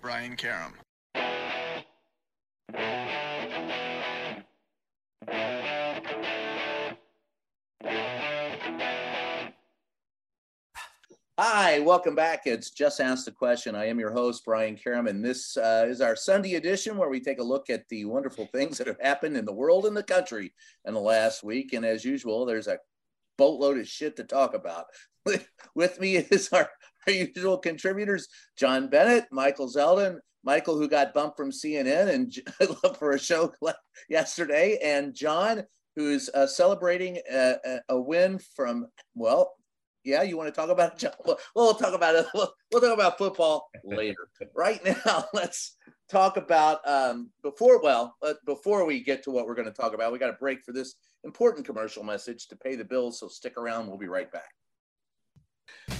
Brian Karem. Hi, welcome back. It's Just Ask the Question. I am your host, Brian Karem, and this uh, is our Sunday edition where we take a look at the wonderful things that have happened in the world and the country in the last week. And as usual, there's a boatload of shit to talk about. With me is our, our usual contributors, John Bennett, Michael Zeldin, Michael, who got bumped from CNN and for a show yesterday, and John, who's uh, celebrating a, a win from, well, yeah, you want to talk about it? We'll, we'll talk about it. We'll, we'll, talk about football later. right now, let's talk about um, before. Well, uh, before we get to what we're going to talk about, we got a break for this important commercial message to pay the bills. So stick around. We'll be right back.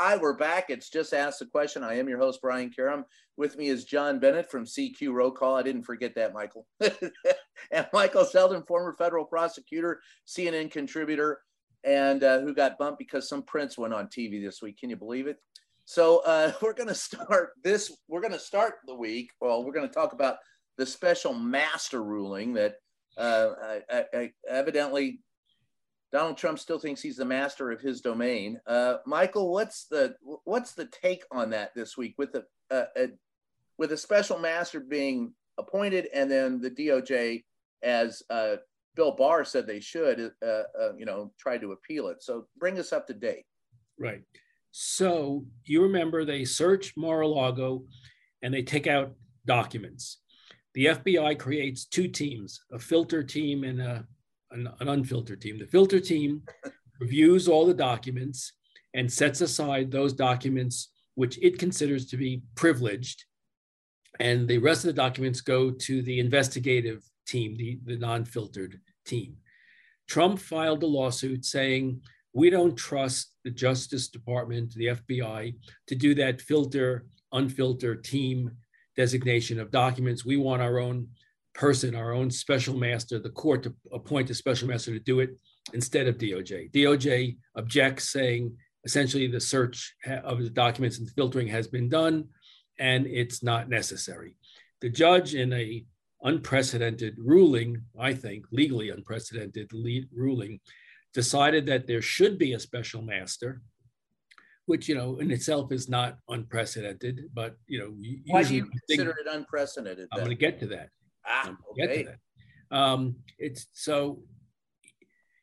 Hi, we're back. It's Just Ask the Question. I am your host, Brian Karem. With me is John Bennett from CQ Roll Call. I didn't forget that, Michael. and Michael Zeldin, former federal prosecutor, CNN contributor, and uh, who got bumped because some prince went on TV this week. Can you believe it? So uh, we're going to start this. We're going to start the week. Well, we're going to talk about the special master ruling that uh, I, I, evidently Donald Trump still thinks he's the master of his domain. Uh, Michael, what's the what's the take on that this week with the uh, a, with a special master being appointed and then the DOJ, as uh, Bill Barr said they should, uh, uh, you know, try to appeal it. So bring us up to date. Right. So you remember they search Mar-a-Lago and they take out documents. The FBI creates two teams, a filter team and a an, an unfiltered team. The filter team reviews all the documents and sets aside those documents which it considers to be privileged. And the rest of the documents go to the investigative team, the, the non filtered team. Trump filed a lawsuit saying, we don't trust the Justice Department, the FBI, to do that filter, unfilter team designation of documents. We want our own person, our own special master, the court to appoint a special master to do it instead of DOJ. DOJ objects, saying essentially the search of the documents and the filtering has been done and it's not necessary. The judge, in a unprecedented ruling, I think legally unprecedented ruling, decided that there should be a special master, which you know in itself is not unprecedented. But you know, why do you consider it unprecedented? I'm going to get to that. Ah, okay. Um, it's so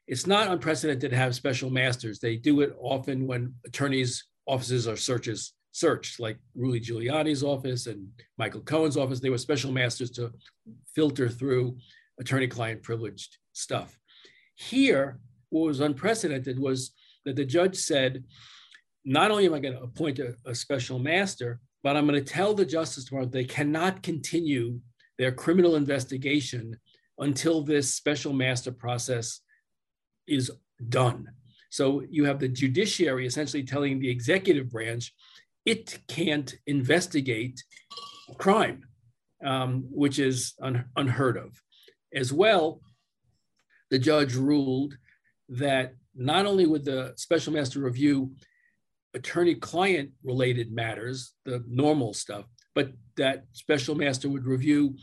it's not unprecedented to have special masters. They do it often when attorneys' offices are searches searched, like Rudy Giuliani's office and Michael Cohen's office. They were special masters to filter through attorney-client privileged stuff. Here, what was unprecedented was that the judge said, not only am I going to appoint a, a special master, but I'm going to tell the Justice Department they cannot continue their criminal investigation until this special master process is done. So you have the judiciary essentially telling the executive branch it can't investigate crime, um, which is un- unheard of. As well, the judge ruled that not only would the special master review attorney client related matters, the normal stuff, but that special master would review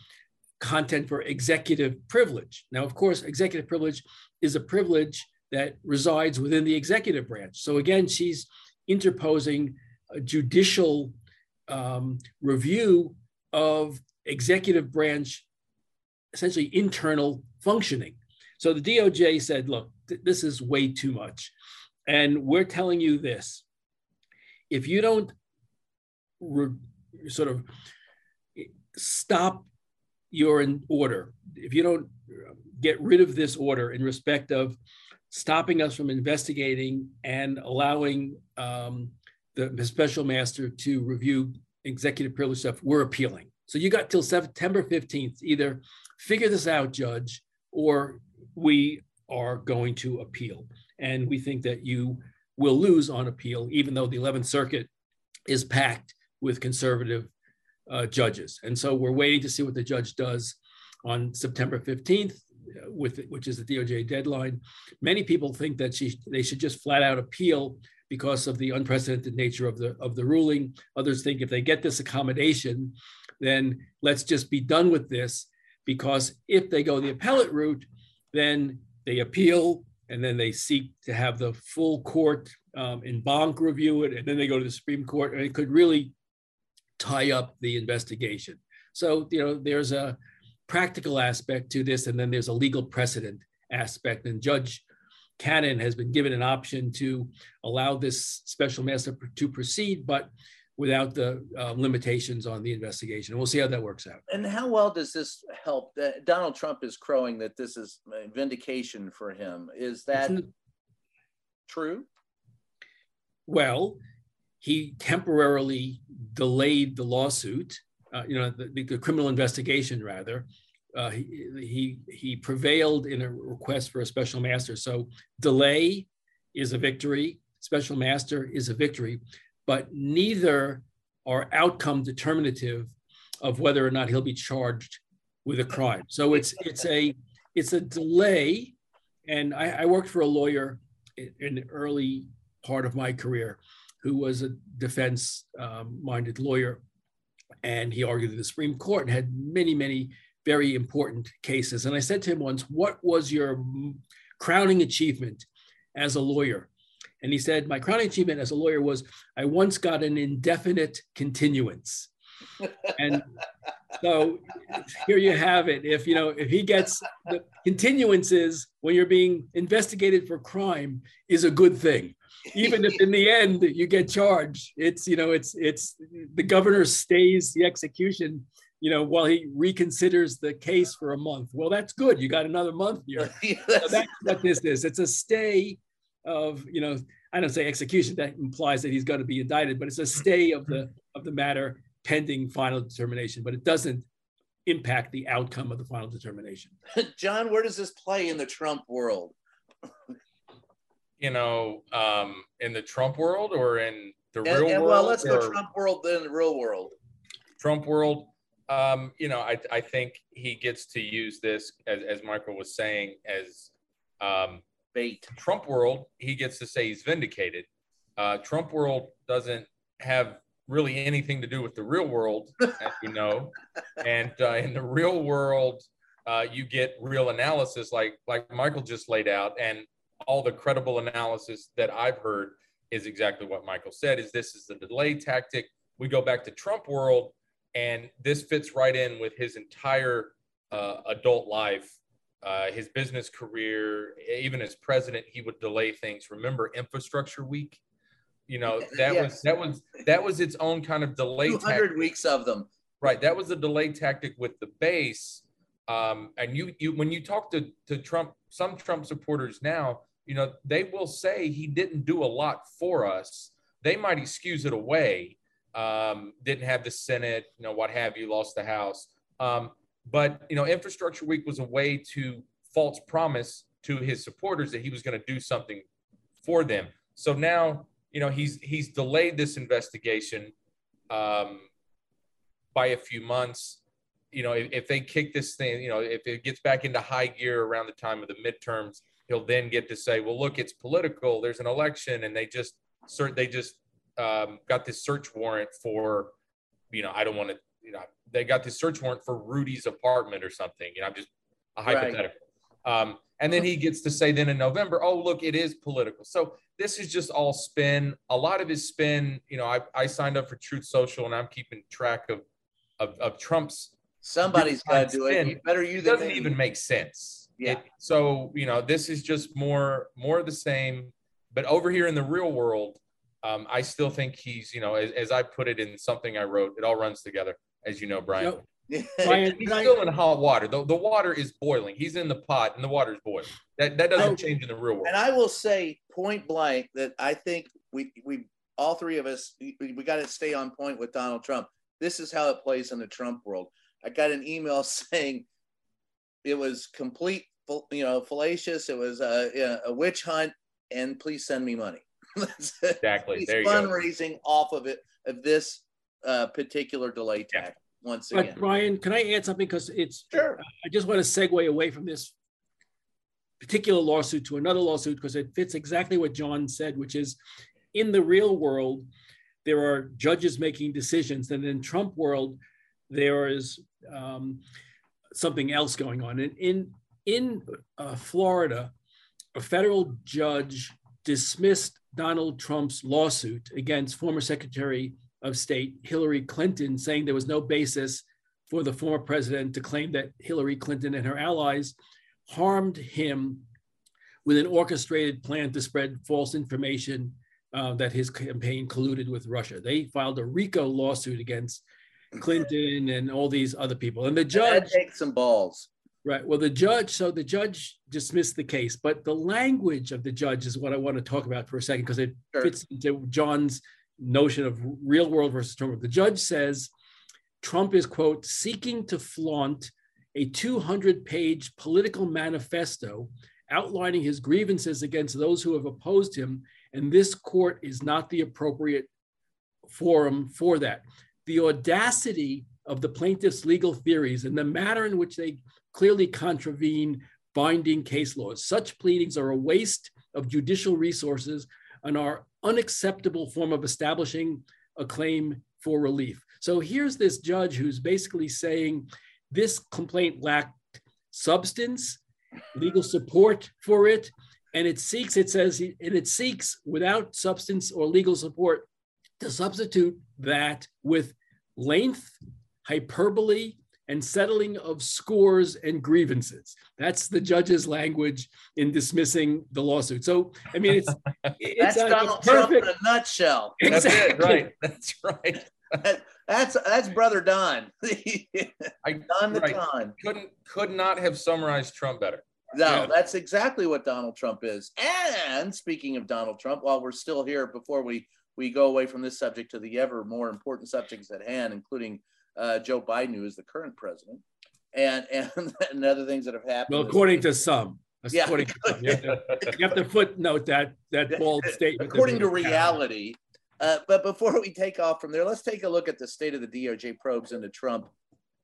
content for executive privilege. Now, of course, executive privilege is a privilege that resides within the executive branch. So again, she's interposing a judicial um, review of executive branch, essentially internal functioning. So the DOJ said, look, th- this is way too much. And we're telling you this if you don't re- sort of stop your order, if you don't get rid of this order in respect of stopping us from investigating and allowing um, the special master to review executive privilege stuff, we're appealing. So you got till September 15th, either figure this out, judge, or we are going to appeal. And we think that you will lose on appeal, even though the 11th Circuit is packed with conservative uh, judges. And so we're waiting to see what the judge does on September 15th with which is the DOJ deadline. Many people think that she they should just flat out appeal because of the unprecedented nature of the of the ruling. Others think if they get this accommodation, then let's just be done with this because if they go the appellate route, then they appeal and then they seek to have the full court um, en banc review it, and then they go to the Supreme Court, and it could really tie up the investigation. So you know, there's a practical aspect to this, and then there's a legal precedent aspect. And Judge Cannon has been given an option to allow this special master to proceed, but without the uh, limitations on the investigation. We'll see how that works out. And how well does this help? Uh, Donald Trump is crowing that this is vindication for him. Is that true? Well, he temporarily delayed the lawsuit, uh, you know, the, the, criminal investigation rather, uh, he, he, he prevailed in a request for a special master. So delay is a victory, special master is a victory, but neither are outcome determinative of whether or not he'll be charged with a crime. So it's it's a it's a delay. And I, I worked for a lawyer in, in, the early part of my career who was a defense um, minded lawyer. And he argued in the Supreme Court and had many, many very important cases. And I said to him once, What was your crowning achievement as a lawyer? And he said, My crowning achievement as a lawyer was I once got an indefinite continuance. and so here you have it. If you know, if he gets the continuances when you're being investigated for crime is a good thing. Even if in the end you get charged, it's you know, it's it's the governor stays the execution you know, while he reconsiders the case for a month. Well, that's good. You got another month here. so that's what this is. It's a stay of, you know, I don't say execution. That implies that he's going to be indicted, but it's a stay of the of the matter pending final determination. But it doesn't impact the outcome of the final determination. John, where does this play in the Trump world? you know, um, in the Trump world or in the and, real and, world? Well, let's go Trump world, then the real world. Trump world. Um, you know, I, I think he gets to use this, as, as Michael was saying, as um, bait. Trump world, he gets to say he's vindicated. Uh, Trump world doesn't have really anything to do with the real world, as we know. And uh, in the real world, uh, you get real analysis, like like Michael just laid out, and all the credible analysis that I've heard is exactly what Michael said. Is this is the delay tactic? We go back to Trump world and this fits right in with his entire uh, adult life, uh, his business career, even as president, he would delay things. Remember Infrastructure Week? You know that yes. was that was that was its own kind of delay. Two hundred weeks of them. Right, that was a delay tactic with the base. Um, and you, you, when you talk to to Trump, some Trump supporters now, you know, they will say he didn't do a lot for us. They might excuse it away, um, didn't have the Senate, you know, what have you, lost the House. Um, but, you know, Infrastructure Week was a way to false promise to his supporters that he was going to do something for them. So now, you know, he's he's delayed this investigation um, by a few months. You know, if, if they kick this thing, you know, if it gets back into high gear around the time of the midterms, he'll then get to say, well, look, it's political. There's an election, and they just they just um, got this search warrant for, you know, I don't want to, you know, they got this search warrant for Rudy's apartment or something. You know, I'm just a hypothetical. Um, and then he gets to say then in November, oh, look, it is political. So this is just all spin. A lot of his spin, you know, I, I signed up for Truth Social and I'm keeping track of, of, of Trump's. Somebody's got to do it. Better you It than doesn't me. even make sense. Yeah. It- so, you know, this is just more, more of the same. But over here in the real world, um, I still think he's, you know, as, as I put it in something I wrote, it all runs together, as you know, Brian. So, He's still in hot water. The, the water is boiling. He's in the pot and the water's boiling. That that doesn't Oh. change in the real world. And I will say point blank that I think we we all three of us we, we got to stay on point with Donald Trump. This is how it plays in the Trump world. I got an email saying it was complete, you know, fallacious. It was a, a witch hunt, and please send me money. Exactly. He's There you go. fundraising off of it of this uh, particular delay Yeah. Tax once But again. Brian, can I add something? Because it's Sure. I just want to segue away from this particular lawsuit to another lawsuit because it fits exactly what John said, which is in the real world, there are judges making decisions, and in Trump world, there is um, something else going on. And in in uh, Florida, a federal judge dismissed Donald Trump's lawsuit against former Secretary of State Hillary Clinton, saying there was no basis for the former president to claim that Hillary Clinton and her allies harmed him with an orchestrated plan to spread false information uh, that his campaign colluded with Russia. They filed a RICO lawsuit against Clinton and all these other people. And the judge takes some balls. Right. Well, the judge, so the judge dismissed the case, but the language of the judge is what I want to talk about for a second because it Sure. fits into John's notion of real world versus Trump. The judge says Trump is, quote, seeking to flaunt a 200 page political manifesto outlining his grievances against those who have opposed him. And this court is not the appropriate forum for that. The audacity of the plaintiff's legal theories and the manner in which they clearly contravene binding case laws. Such pleadings are a waste of judicial resources and are unacceptable form of establishing a claim for relief. So here's this judge who's basically saying this complaint lacked substance, legal support for it, and it seeks, it says, and it seeks without substance or legal support to substitute that with length, hyperbole, and settling of scores and grievances. That's the judge's language in dismissing the lawsuit. So, I mean, it's it's That's a Donald Trump in a nutshell. That's it, right? That's right. That's that's brother Don. I Don the right. Con. couldn't could not have summarized Trump better. No, Yeah. that's exactly what Donald Trump is. And speaking of Donald Trump, while we're still here, before we we go away from this subject to the ever more important subjects at hand, including uh, Joe Biden, who is the current president, and and, and other things that have happened. Well, according to some. Yeah. According to some. You have to, you have to footnote that that bold statement. according to reality. Uh, but before we take off from there, let's take a look at the state of the DOJ probes into Trump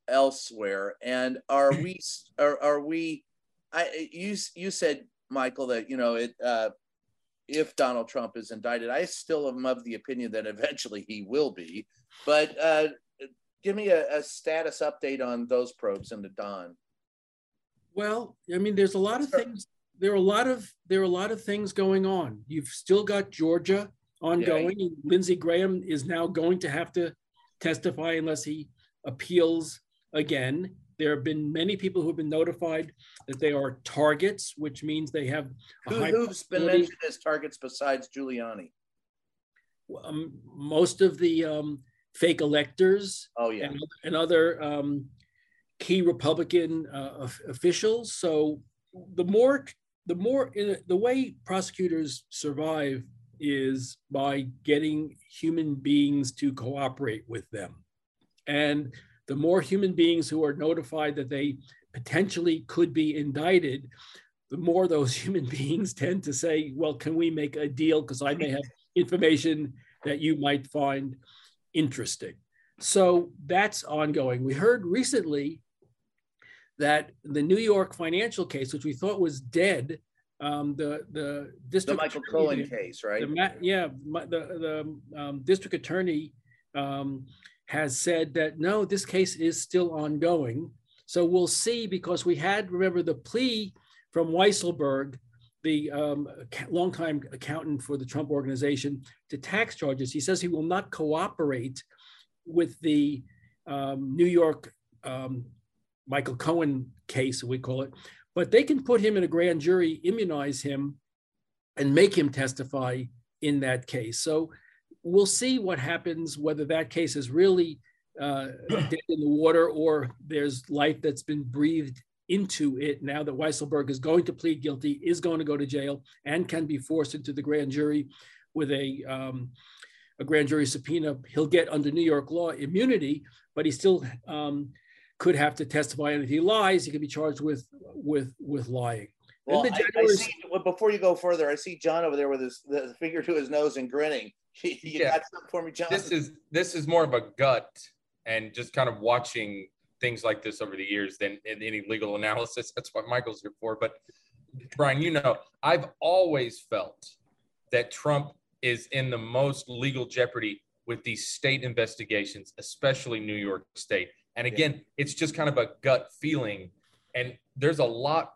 elsewhere. And are we are, are we? I you you said Michael that you know it. Uh, if Donald Trump is indicted, I still am of the opinion that eventually he will be. But uh, give me a, a status update on those probes into Don. Well, I mean, there's a lot of Sure. things. There are a lot of there are a lot of things going on. You've still got Georgia ongoing. and Lindsey Graham is now going to have to testify unless he appeals again. There have been many people who have been notified that they are targets, which means they have Who, who's been mentioned as targets besides Giuliani? um, most of the um, fake electors Oh yeah, and, and other um, key Republican uh, officials. So the more, the more, the way prosecutors survive is by getting human beings to cooperate with them, and the more human beings who are notified that they potentially could be indicted, the more those human beings tend to say, "Well, can we make a deal? Because I may have information that you might find interesting." So that's ongoing. We heard recently that the New York financial case, which we thought was dead, um, the the the district Michael attorney Cohen case, right? the yeah, the the um, district attorney um, has said that no, this case is still ongoing. So we'll see because we had remember the plea from Weisselberg, the um, longtime accountant for the Trump organization, to tax charges. He says he will not cooperate with the um, New York um, Michael Cohen case, we call it, but they can put him in a grand jury, immunize him, and make him testify in that case. So we'll see what happens, whether that case is really uh, dead in the water or there's life that's been breathed into it now that Weisselberg is going to plead guilty, is going to go to jail, and can be forced into the grand jury with a, um, a grand jury subpoena. He'll get under New York law immunity, but he still um, could have to testify. And if he lies, he could be charged with with with lying. Well, I, I see, well, before you go further, I see John over there with his the finger to his nose and grinning. you yeah. got something for me, John? This is this is more of a gut and just kind of watching things like this over the years than in any legal analysis. That's what Michael's here for. But Brian, you know, I've always felt that Trump is in the most legal jeopardy with these state investigations, especially New York State. And again, yeah. it's just kind of a gut feeling. And there's a lot,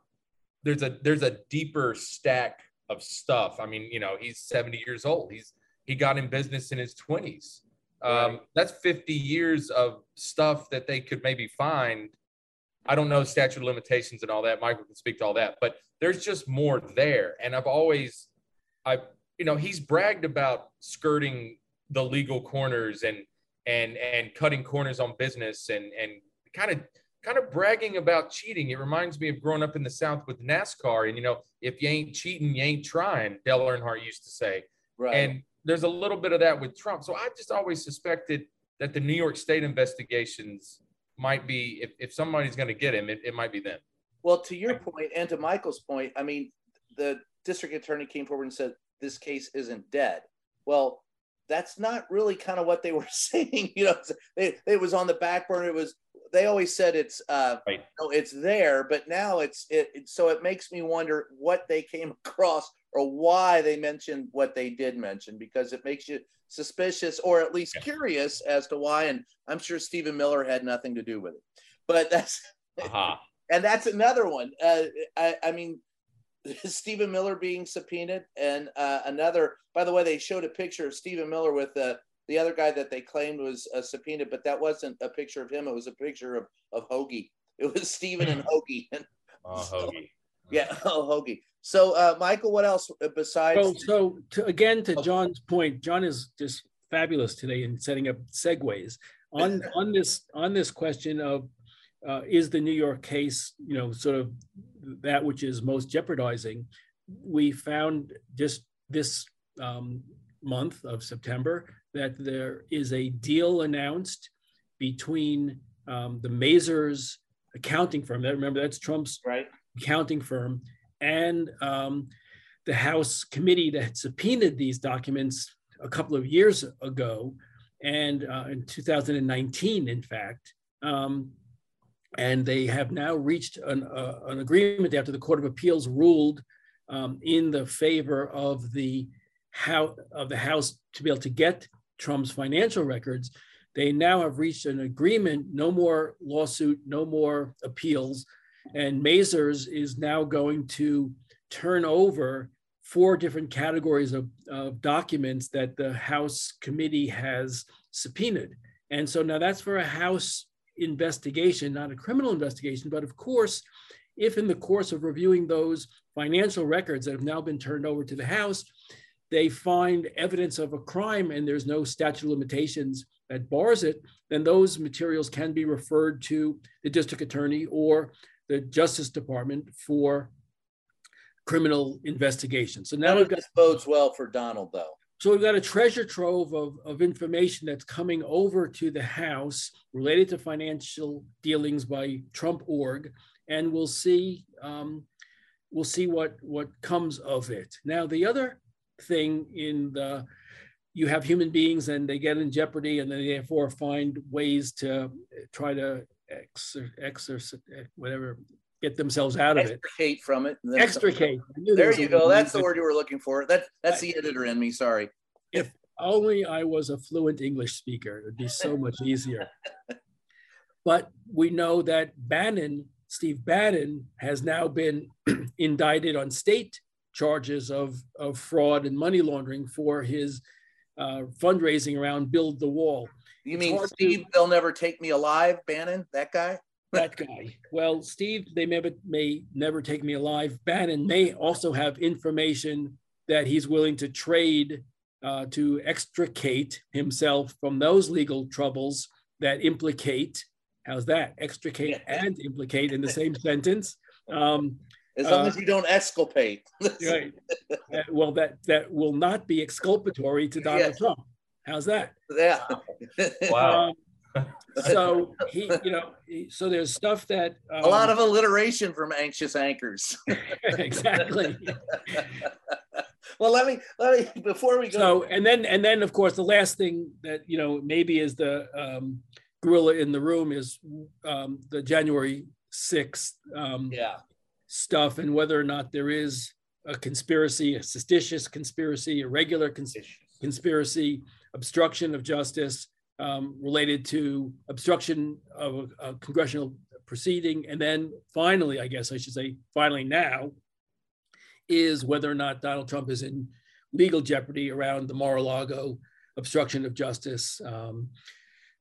there's a there's a deeper stack of stuff. I mean, you know, he's 70 years old. He's he got in business in his 20s. Um, That's 50 years of stuff that they could maybe find. I don't know statute of limitations and all that. Michael can speak to all that, but there's just more there. And I've always, I, you know, he's bragged about skirting the legal corners and and and cutting corners on business and and kind of kind of bragging about cheating. It reminds me of growing up in the South with NASCAR. And you know, if you ain't cheating, you ain't trying. Dale Earnhardt used to say. Right. And there's a little bit of that with Trump. So I just always suspected that the New York State investigations might be, if, if somebody's going to get him, it, it might be them. Well, to your point and to Michael's point, I mean, the district attorney came forward and said this case isn't dead. Well, that's not really kind of what they were saying. You know, it, it was on the back burner. It was they always said it's uh right. you know, it's there, but now it's it, it, so it makes me wonder what they came across or why they mentioned what they did mention because it makes you suspicious or at least yeah. curious as to why. And I'm sure Stephen Miller had nothing to do with it, but that's uh-huh. and that's another one. Uh, I, I mean, Stephen Miller being subpoenaed, and uh, another. By the way, they showed a picture of Stephen Miller with the the other guy that they claimed was uh, subpoenaed, but that wasn't a picture of him. It was a picture of of Hoagie. It was Stephen and Hoagie. oh, Hoagie. Yeah, oh, Hoagie. So, uh, Michael, what else uh, besides? So, so to, again, to John's point, John is just fabulous today in setting up segues on on this on this question of uh, is the New York case, you know, sort of that which is most jeopardizing. We found just this um, month of September that there is a deal announced between um, the Mazars accounting firm. That remember that's Trump's right. accounting firm and um, the House committee that subpoenaed these documents a couple of years ago, and uh, in 2019, in fact. Um, and they have now reached an, uh, an, agreement after the Court of Appeals ruled um, in the favor of the House of the House to be able to get Trump's financial records. They now have reached an agreement: no more lawsuit, no more appeals. And Mazars is now going to turn over four different categories of, of documents that the House committee has subpoenaed. And so now that's for a House investigation, not a criminal investigation. But of course, if in the course of reviewing those financial records that have now been turned over to the House, they find evidence of a crime and there's no statute of limitations that bars it, then those materials can be referred to the district attorney or the Justice Department for criminal investigation. So now we've got this bodes well for Donald, though. So we've got a treasure trove of, of information that's coming over to the House related to financial dealings by Trump org, and we'll see um, we'll see what what comes of it. Now the other thing in the you have human beings and they get in jeopardy and they therefore find ways to try to exer, exer, whatever, get themselves out of it. extricate it. from it. Extricate. There you go. That's the word you were looking for. That that's the editor in me. Sorry. If only I was a fluent English speaker, it'd be so much easier. but we know that Bannon Steve Bannon has now been indicted on state charges of, of fraud and money laundering for his uh, fundraising around Build the Wall. You mean Steve, to, they'll never take me alive, Bannon, that guy? that guy. Well, Steve, they may, may never take me alive. Bannon may also have information that he's willing to trade uh, to extricate himself from those legal troubles that implicate. How's that? Extricate and implicate in the same sentence. Um, as long uh, as you don't exculpate. right. Uh, well, that that will not be exculpatory to Donald yes. Trump. How's that? Yeah. wow. Um, so he, you know, he, so there's stuff that um, a lot of alliteration from anxious anchors. exactly. well, let me let me before we go. So and then and then of course the last thing that you know maybe is the um, gorilla in the room is um, the January sixth. Um, yeah. Stuff and whether or not there is a conspiracy, a suspicious conspiracy, a regular cons- conspiracy, obstruction of justice um, related to obstruction of a, a, congressional proceeding. And then finally, I guess I should say, finally now, is whether or not Donald Trump is in legal jeopardy around the Mar a Lago obstruction of justice, um,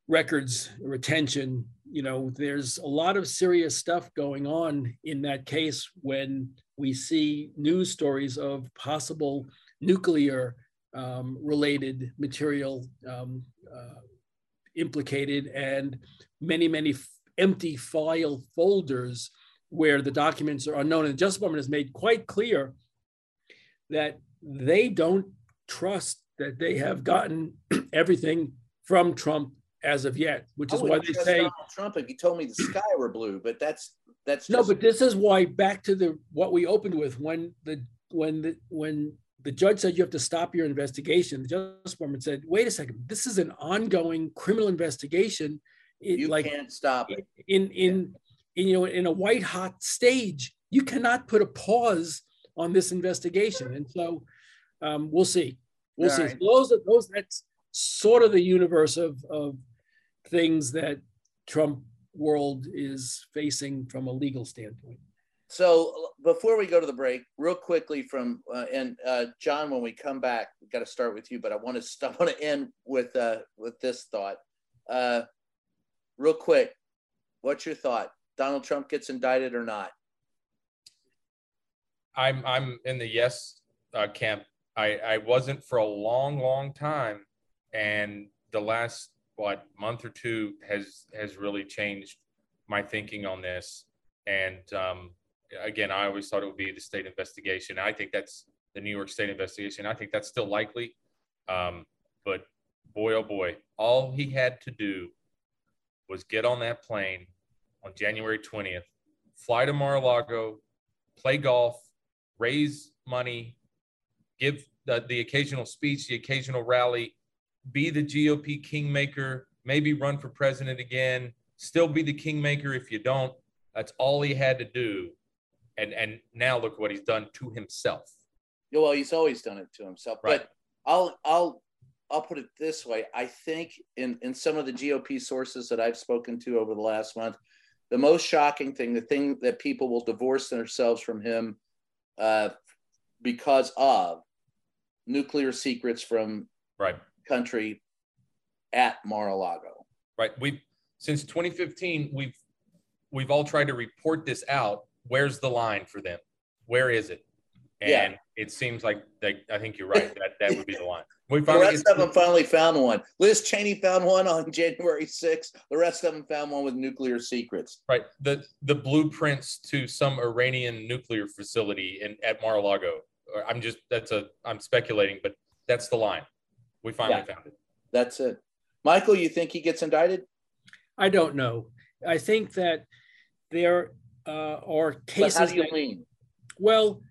records retention. You know, there's a lot of serious stuff going on in that case when we see news stories of possible nuclear um, related material um, uh, implicated and many, many f- empty file folders where the documents are unknown. And the Justice Department has made quite clear that they don't trust that they have gotten everything from Trump as of yet, which is why they say Donald Trump. If you told me the sky were blue, but that's that's no. But this is why back to the what we opened with when the when the when the judge said you have to stop your investigation. The Justice Department said, "Wait a second, this is an ongoing criminal investigation. It, you like, can't stop it in in, in you know in a white hot stage. You cannot put a pause on this investigation." And so um, we'll see. We'll All see. Right. So those are those. That's sort of the universe of of things that Trump world is facing from a legal standpoint. So before we go to the break, real quickly from uh, and uh, John, when we come back, we got to start with you, but I want to I want to end with uh, with this thought. Uh, real quick, what's your thought? Donald Trump gets indicted or not? I'm I'm in the yes uh, camp. I I wasn't for a long long time, and the last what month or two has has really changed my thinking on this. And um, again, I always thought it would be the state investigation. I think that's the New York State investigation. I think that's still likely. Um, but boy, oh boy, all he had to do was get on that plane on January 20th, fly to Mar a Lago, play golf, raise money, give the, the occasional speech, the occasional rally, be the GOP kingmaker, maybe run for president again, still be the kingmaker if you don't. That's all he had to do. And and now look what he's done to himself. Yeah, well, he's always done it to himself. Right. But I'll I'll I'll put it this way. I think in in some of the GOP sources that I've spoken to over the last month, the most shocking thing, the thing that people will divorce themselves from him uh, because of nuclear secrets from right country at Mar-a-Lago. Right. We've since 2015, we've we've all tried to report this out. Where's the line for them? Where is it? And yeah. it seems like they, I think you're right. That that would be the line. We finally, the rest of them finally found one. Liz Cheney found one on January 6th. The rest of them found one with nuclear secrets. Right. The the blueprints to some Iranian nuclear facility in at Mar-a-Lago. I'm just that's a I'm speculating, but that's the line. We finally yeah, found it. That's it. Michael, you think he gets indicted? I don't know. I think that there uh, are cases. But how do you that, lean? Well,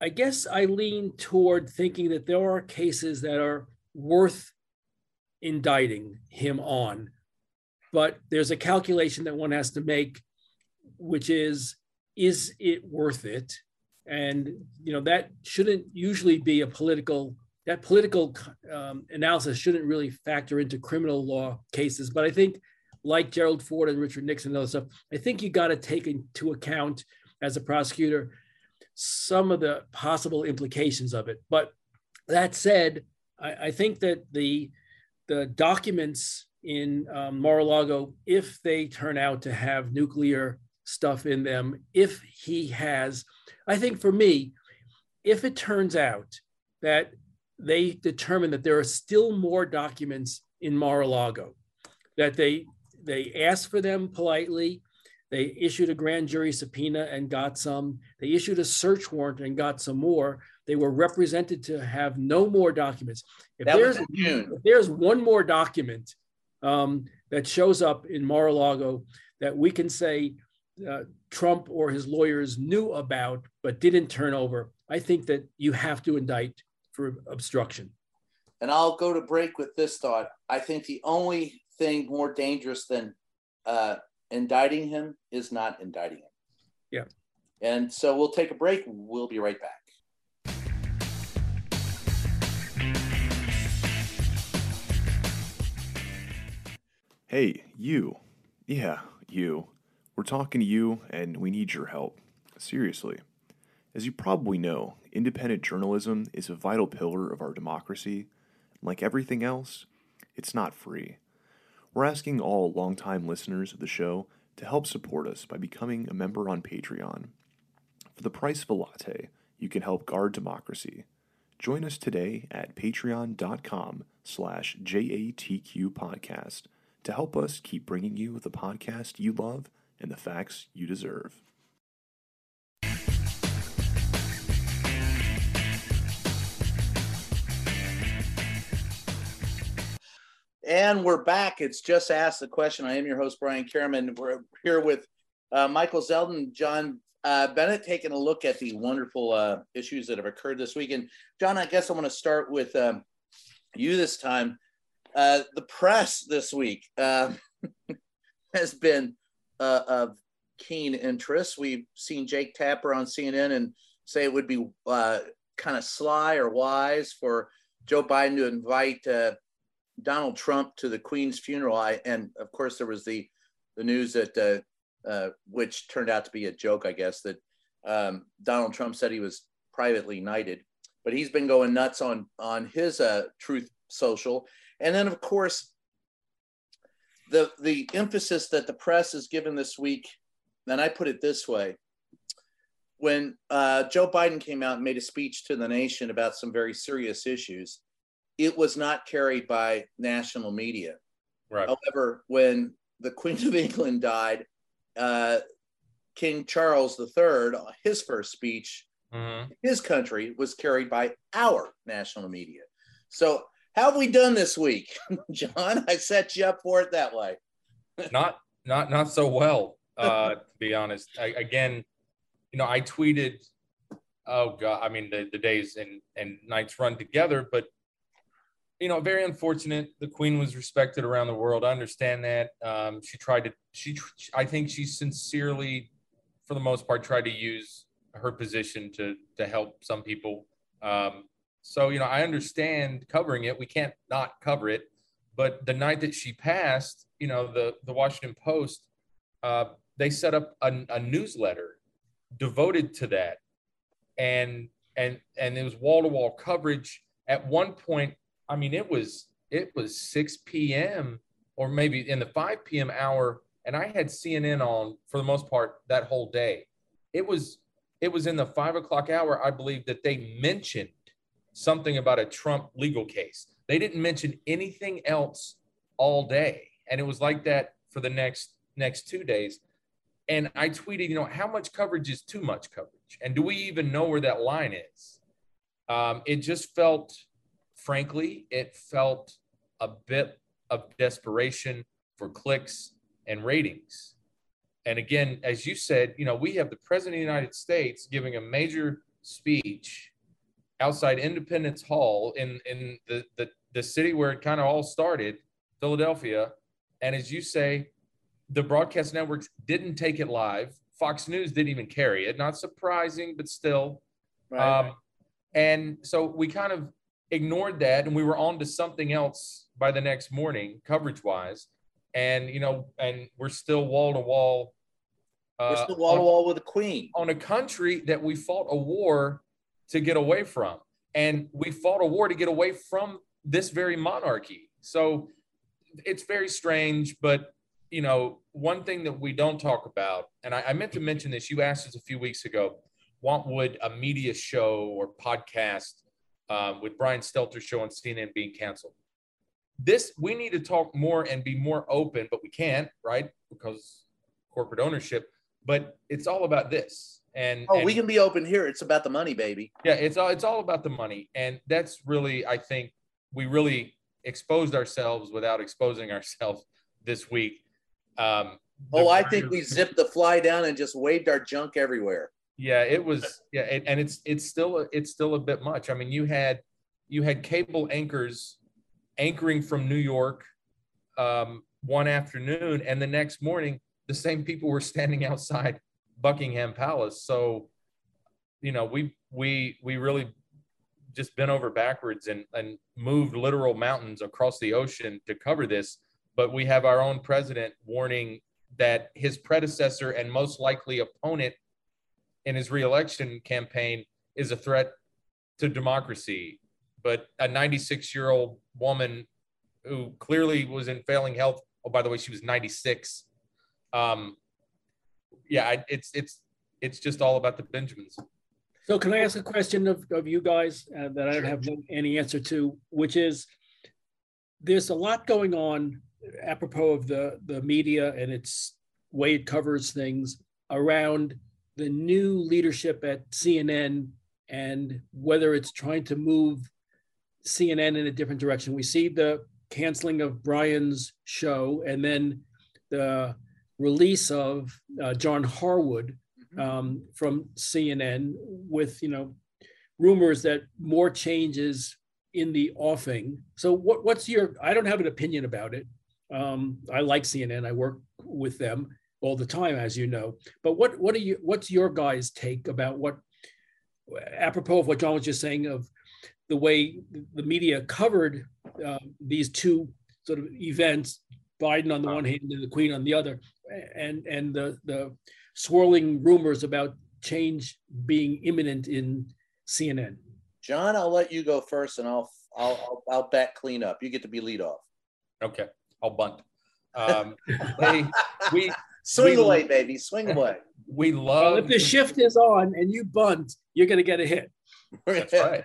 I guess I lean toward thinking that there are cases that are worth indicting him on, but there's a calculation that one has to make, which is, is it worth it? And you know that shouldn't usually be a political that political um, analysis shouldn't really factor into criminal law cases. But I think like Gerald Ford and Richard Nixon and other stuff, I think you got to take into account as a prosecutor some of the possible implications of it. But that said, I, I think that the the documents in um, Mar-a-Lago, if they turn out to have nuclear stuff in them, if he has, I think for me, if it turns out that they determine that there are still more documents in Mar-a-Lago, that they they asked for them politely, they issued a grand jury subpoena and got some. They issued a search warrant and got some more. They were represented to have no more documents. If That there's if there's one more document um, that shows up in Mar-a-Lago that we can say uh, Trump or his lawyers knew about but didn't turn over, I think that you have to indict for obstruction. And I'll go to break with this thought. I think the only thing more dangerous than uh, indicting him is not indicting him. Yeah. And so we'll take a break. We'll be right back. Hey, you. Yeah, you. We're talking to you, and we need your help. Seriously. As you probably know, independent journalism is a vital pillar of our democracy. Like everything else, it's not free. We're asking all longtime listeners of the show to help support us by becoming a member on Patreon. For the price of a latte, you can help guard democracy. Join us today at patreon.com slash JATQ podcast to help us keep bringing you the podcast you love and the facts you deserve. And we're back. It's just asked the question. I am your host, Brian Karaman. We're here with uh, Michael Zeldin, John uh, Bennett, taking a look at the wonderful uh, issues that have occurred this week. And John, I guess I want to start with um, you this time. Uh, the press this week uh, has been uh, of keen interest. We've seen Jake Tapper on CNN and say it would be kind of sly or wise for Joe Biden to invite Donald Trump to the Queen's funeral. I, and of course, there was the the news that uh, uh, which turned out to be a joke, I guess, that um, Donald Trump said he was privately knighted, but he's been going nuts on on his uh, Truth Social, and then of course the the emphasis that the press has given this week. And I put it this way: when uh, Joe Biden came out and made a speech to the nation about some very serious issues, it was not carried by national media. Right. However, when the Queen of England died, uh, King Charles III, his first speech, Mhm. his country was carried by our national media. So, how have we done this week, John? I set you up for it that way. Not not not so well, uh, to be honest. I, again, you know, I tweeted, oh god, I mean the, the days and and nights run together, but you know, very unfortunate. The queen was respected around the world. I understand that. Um, she tried to. She, I think she sincerely, for the most part, tried to use her position to to help some people. Um, so you know, I understand covering it. We can't not cover it. But the night that she passed, you know, the the Washington Post, uh, they set up a, a newsletter devoted to that, and and and it was wall to wall coverage. At one point, I mean, it was it was 6 p.m. or maybe in the 5 p.m. hour, and I had CNN on for the most part that whole day. It was it was in the five o'clock hour, I believe, that they mentioned something about a Trump legal case. They didn't mention anything else all day, and it was like that for the next next two days. And I tweeted, you know, how much coverage is too much coverage, and do we even know where that line is? Um, it just felt frankly, it felt a bit of desperation for clicks and ratings. And again, as you said, you know, we have the president of the United States giving a major speech outside Independence Hall in, in the, the, the city where it kind of all started, Philadelphia. And as you say, the broadcast networks didn't take it live. Fox News didn't even carry it. Not surprising, but still. Um, and so we kind of ignored that and we were on to something else by the next morning, coverage wise. and you know, and we're still wall to wall. Uh, we're still wall to wall with the Queen on a country that we fought a war to get away from, and we fought a war to get away from this very monarchy. So it's very strange, but you know, one thing that we don't talk about, and I, I meant to mention this, you asked us a few weeks ago, what would a media show or podcast um, with Brian Stelter show on CNN being canceled? This we need to talk more and be more open, but we can't, right? Because corporate ownership. But it's all about this. And oh, and, we can be open here. It's about the money, baby. Yeah, it's all it's all about the money, and that's really, I think, we really exposed ourselves without exposing ourselves this week. Um, oh, I think we zipped the fly down and just waved our junk everywhere. Yeah, it was. Yeah, it, and it's it's still it's still a bit much. I mean, you had you had cable anchors anchoring from New York um, one afternoon, and the next morning, the same people were standing outside Buckingham Palace. So, you know, we we we really just bent over backwards and, and moved literal mountains across the ocean to cover this. But we have our own president warning that his predecessor and most likely opponent in his reelection campaign is a threat to democracy. But a 96 year old woman who clearly was in failing health. Oh, by the way, she was 96. Um, yeah, it's it's it's just all about the Benjamins. So can I ask a question of, of you guys uh, that I don't have any answer to, which is there's a lot going on apropos of the, the media and its way it covers things around the new leadership at CNN and whether it's trying to move CNN in a different direction. We see the canceling of Brian's show and then the release of uh, John Harwood Mm-hmm. um, from CNN with you know rumors that more changes in the offing. So what, what's your? I don't have an opinion about it. Um, I like CNN. I work with them all the time, as you know. But what what are you? What's your guys' take about what? Apropos of what John was just saying of the way the media covered uh, these two sort of events, Biden on the one hand and the Queen on the other, and and the the swirling rumors about change being imminent in CNN. John, I'll let you go first, and I'll I'll I'll, I'll back clean up. You get to be lead off. Okay, I'll bunt. Um, they, we swing we, away, baby, swing away. We love. Well, if the shift is on and you bunt, you're going to get a hit. That's right.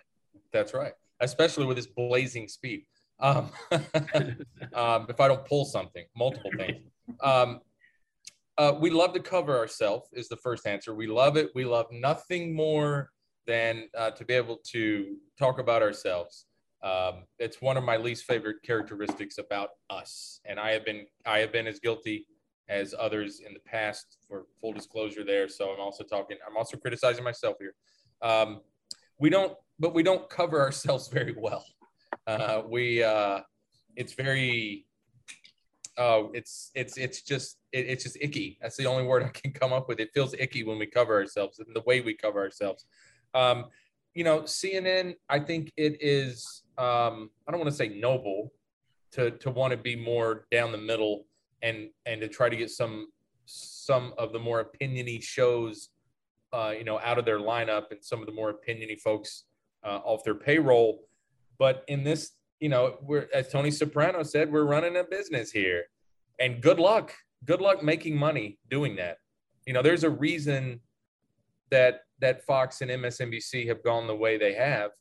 That's right. Especially with this blazing speed. Um, um, if I don't pull something, multiple things. Um, uh, we love to cover ourselves is the first answer. We love it. We love nothing more than uh, to be able to talk about ourselves. Um, it's one of my least favorite characteristics about us, and I have been I have been as guilty as others in the past. For full disclosure, there. So I'm also talking. I'm also criticizing myself here. Um, we don't, but we don't cover ourselves very well. Uh, we uh, it's very oh, it's it's it's just it, it's just icky. That's the only word I can come up with. It feels icky when we cover ourselves and the way we cover ourselves. Um, you know, CNN. I think it is. Um, I don't want to say noble to to want to be more down the middle and and to try to get some some of the more opiniony shows, uh, you know, out of their lineup and some of the more opiniony folks uh, off their payroll. But in this you know, we're as Tony Soprano said, we're running a business here. And good luck. Good luck making money doing that. You know, there's a reason that that Fox and MSNBC have gone the way they have.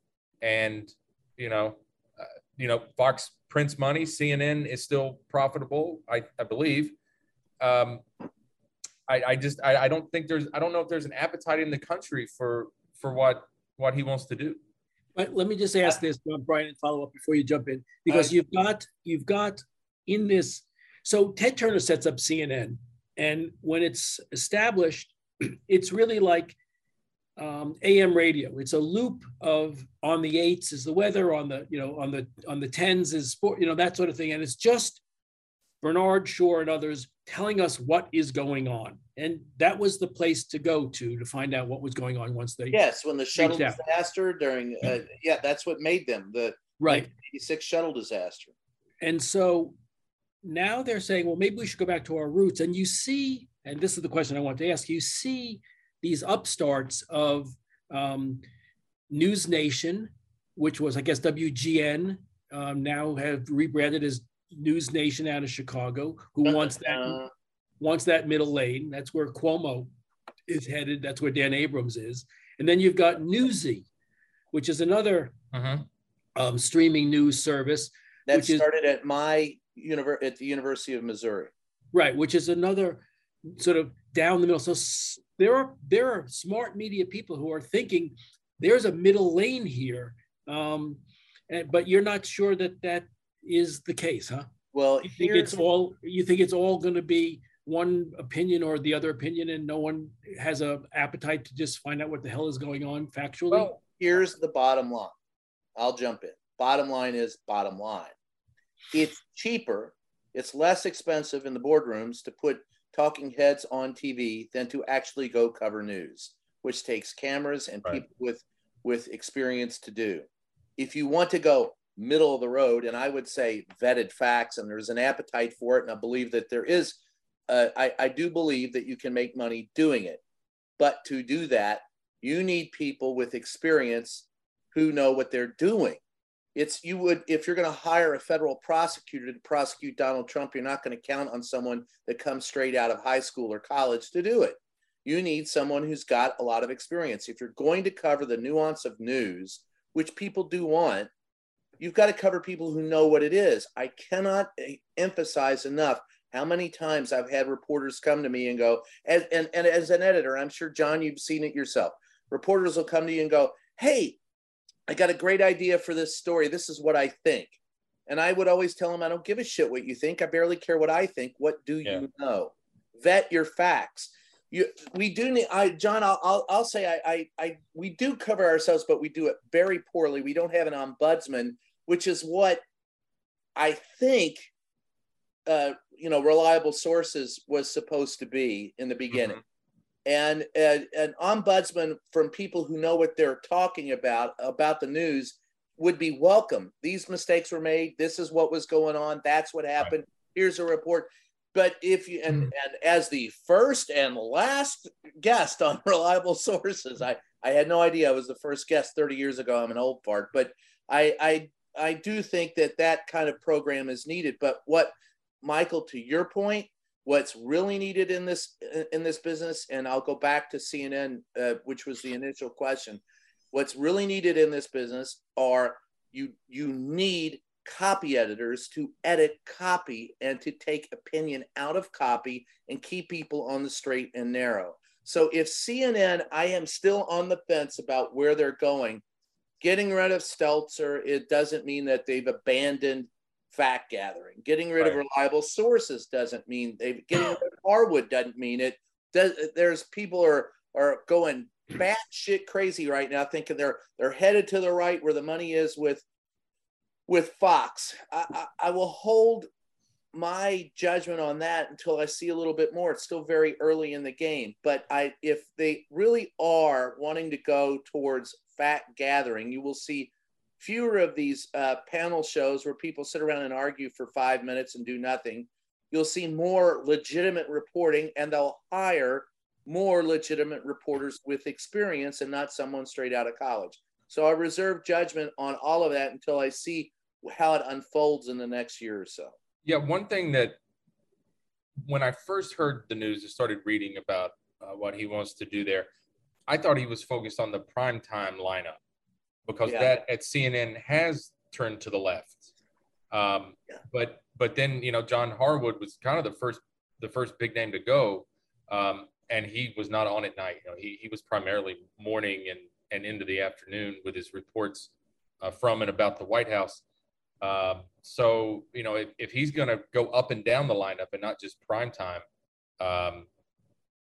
And, you know, uh, you know, Fox prints money, CNN is still profitable, I, I believe. Um, I, I just I, I don't think there's I don't know if there's an appetite in the country for for what what he wants to do. But let me just ask this, Brian, and follow up before you jump in, because you've got you've got in this. So Ted Turner sets up CNN, and when it's established, it's really like um, AM radio. It's a loop of on the eights is the weather, on the you know on the on the tens is sport, you know that sort of thing, and it's just Bernard Shaw and others telling us what is going on. And that was the place to go to to find out what was going on once they. Yes, when the shuttle disaster during, uh, yeah, that's what made them the right 86 shuttle disaster. And so now they're saying, well, maybe we should go back to our roots. And you see, and this is the question I want to ask you see these upstarts of um, News Nation, which was, I guess, WGN, um, now have rebranded as News Nation out of Chicago, who wants that wants that middle lane. That's where Cuomo is headed. That's where Dan Abrams is. And then you've got Newsy, which is another Uh-huh. um, streaming news service, That which is- started at my univer- at the University of Missouri. right? Which is another sort of down the middle. So there are there are smart media people who are thinking there's a middle lane here, um, and, but you're not sure that that is the case, huh? Well, You think it's all you think it's all going to be one opinion or the other opinion, and no one has a appetite to just find out what the hell is going on factually. Well, here's the bottom line. I'll jump in. Bottom line is bottom line. It's cheaper, it's less expensive in the boardrooms to put talking heads on TV than to actually go cover news, which takes cameras and Right. people with with experience to do. If you want to go middle of the road, and I would say vetted facts, and there's an appetite for it, and I believe that there is, uh, I, I do believe that you can make money doing it. But to do that, you need people with experience who know what they're doing. It's you would if you're going to hire a federal prosecutor to prosecute Donald Trump, you're not going to count on someone that comes straight out of high school or college to do it. You need someone who's got a lot of experience. If you're going to cover the nuance of news, which people do want, you've got to cover people who know what it is. I cannot eh, emphasize enough how many times I've had reporters come to me and go, and, and, and as an editor, I'm sure, John, you've seen it yourself. Reporters will come to you and go, Hey, I got a great idea for this story. This is what I think. And I would always tell them, I don't give a shit what you think. I barely care what I think. What do Yeah. you know? Vet your facts. You, we do need, I, John, I'll, I'll, I'll say I, I, I, we do cover ourselves, but we do it very poorly. We don't have an ombudsman, which is what I think, uh, you know, reliable sources was supposed to be in the beginning. And an ombudsman from people who know what they're talking about, about the news, would be welcome. These mistakes were made. This is what was going on. That's what happened. Here's a report. But if you and, mm-hmm. and as the first and last guest on reliable sources, I I had no idea I was the first guest 30 years ago. I'm an old fart, but I I I do think that that kind of program is needed. But what Michael, to your point, what's really needed in this in this business, and I'll go back to CNN, uh, which was the initial question. What's really needed in this business are you you need copy editors to edit copy and to take opinion out of copy and keep people on the straight and narrow. So if CNN, I am still on the fence about where they're going. Getting rid of Stelter, it doesn't mean that they've abandoned fact gathering. Getting rid of reliable sources doesn't mean they've getting rid of Harwood doesn't mean it. Does, there's people are are going batshit crazy right now, thinking they're they're headed to the right where the money is with with Fox. I, I, I will hold my judgment on that until I see a little bit more. It's still very early in the game, but I if they really are wanting to go towards fact gathering, you will see fewer of these uh, panel shows where people sit around and argue for five minutes and do nothing. You'll see more legitimate reporting, and they'll hire more legitimate reporters with experience and not someone straight out of college. So I reserve judgment on all of that until I see how it unfolds in the next year or so. Yeah, one thing that when I first heard the news and started reading about uh, what he wants to do there, I thought he was focused on the prime time lineup because Yeah. that at CNN has turned to the left. Um, Yeah. But but then you know John Harwood was kind of the first the first big name to go, um, and he was not on at night. You know, he he was primarily morning and and into the afternoon with his reports uh, from and about the White House. Um, so you know, if, if he's going to go up and down the lineup and not just prime time, um,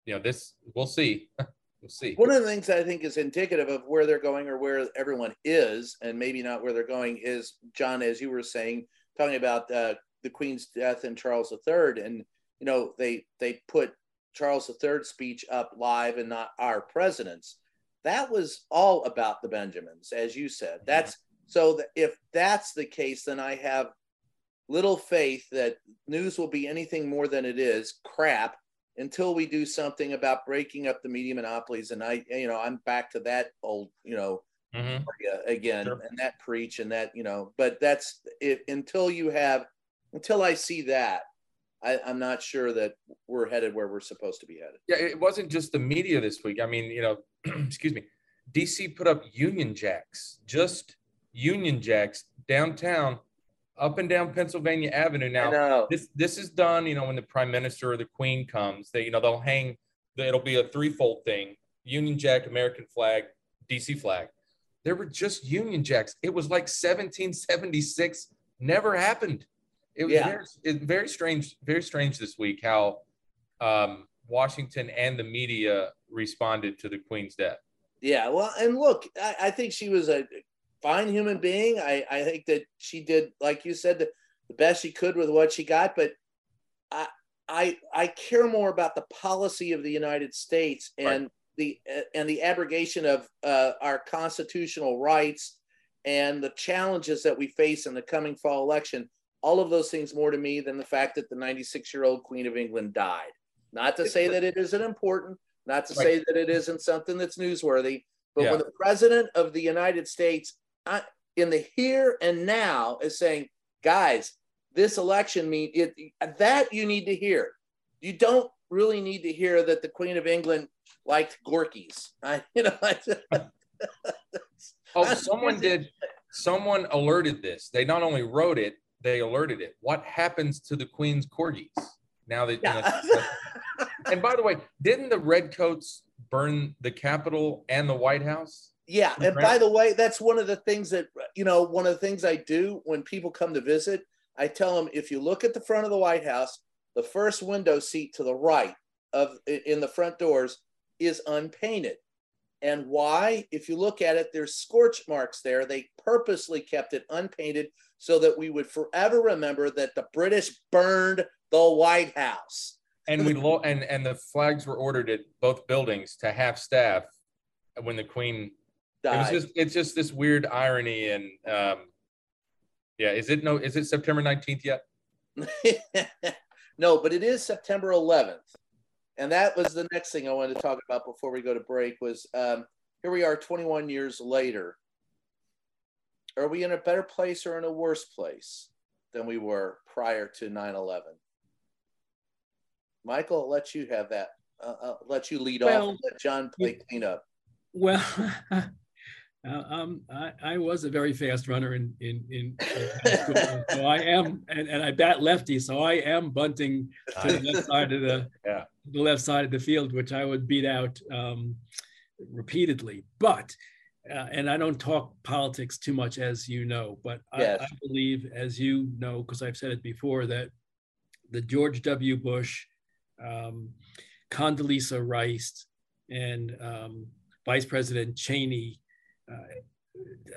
you know, this we'll see. we'll see. One of the things that I think is indicative of where they're going or where everyone is, and maybe not where they're going, is John, as you were saying, talking about uh, the Queen's death and Charles III, and you know they they put Charles III's speech up live and not our president's. That was all about the Benjamins, as you said. That's so that if that's the case, then I have little faith that news will be anything more than it is crap until we do something about breaking up the media monopolies. And I, you know, I'm back to that old, you know, Mhm. again Sure. and that preach and that, you know, but that's it until you have, until I see that, I, I'm not sure that we're headed where we're supposed to be headed. Yeah, it wasn't just the media this week. I mean, you know, excuse me. DC put up Union Jacks, just Union Jacks downtown, up and down Pennsylvania Avenue. Now, this this is done. You know, when the Prime Minister or the Queen comes, they you know they'll hang. It'll be a threefold thing: Union Jack, American flag, DC flag. There were just Union Jacks. It was like 1776. Never happened. It was Yeah. very, it, very strange. Very strange this week how um, Washington and the media responded to the Queen's death. Yeah, well, and look, I, I think she was a fine human being. I, I think that she did, like you said, the, the best she could with what she got. But I, I, I care more about the policy of the United States and the uh, and the abrogation of uh, our constitutional rights and the challenges that we face in the coming fall election. All of those things more to me than the fact that the 96 year old Queen of England died. Not to say that it isn't important, not to say that it isn't something that's newsworthy, but Yeah. when the president of the United States, in the here and now, is saying, "Guys, this election mean it that you need to hear. You don't really need to hear that the Queen of England liked corgis. I, you know, I, Oh, someone did. Someone alerted this. They not only wrote it, they alerted it. What happens to the Queen's corgis now that? you know, and by the way, didn't the redcoats burn the Capitol and the White House? Yeah, and by the way, that's one of the things that you know. One of the things I do when people come to visit, I tell them if you look at the front of the White House, the first window seat to the right of in the front doors is unpainted. And why? If you look at it, there's scorch marks there. They purposely kept it unpainted so that we would forever remember that the British burned the White House. And we lo- and and the flags were ordered at both buildings to half staff when the Queen. It was just it's just this weird irony and um, yeah. Is it no? Is it September nineteenth yet? no, but it is September 11th. And that was the next thing I wanted to talk about before we go to break was um, here we are 21 years later. Are we in a better place or in a worse place than we were prior to 9-11? Michael, I'll let you have that. Uh, I'll let you lead Well, off and let John play cleanup. Well, uh, um, I, I was a very fast runner in in in, high school, so I am, and, and I bat lefty, so I am bunting to the left side of the Yeah. the left side of the field, which I would beat out um, repeatedly. But uh, and I don't talk politics too much, as you know, but Yes. I, I believe, as you know, because I've said it before, that the George W. Bush, um, Condoleezza Rice, and um, Vice President Cheney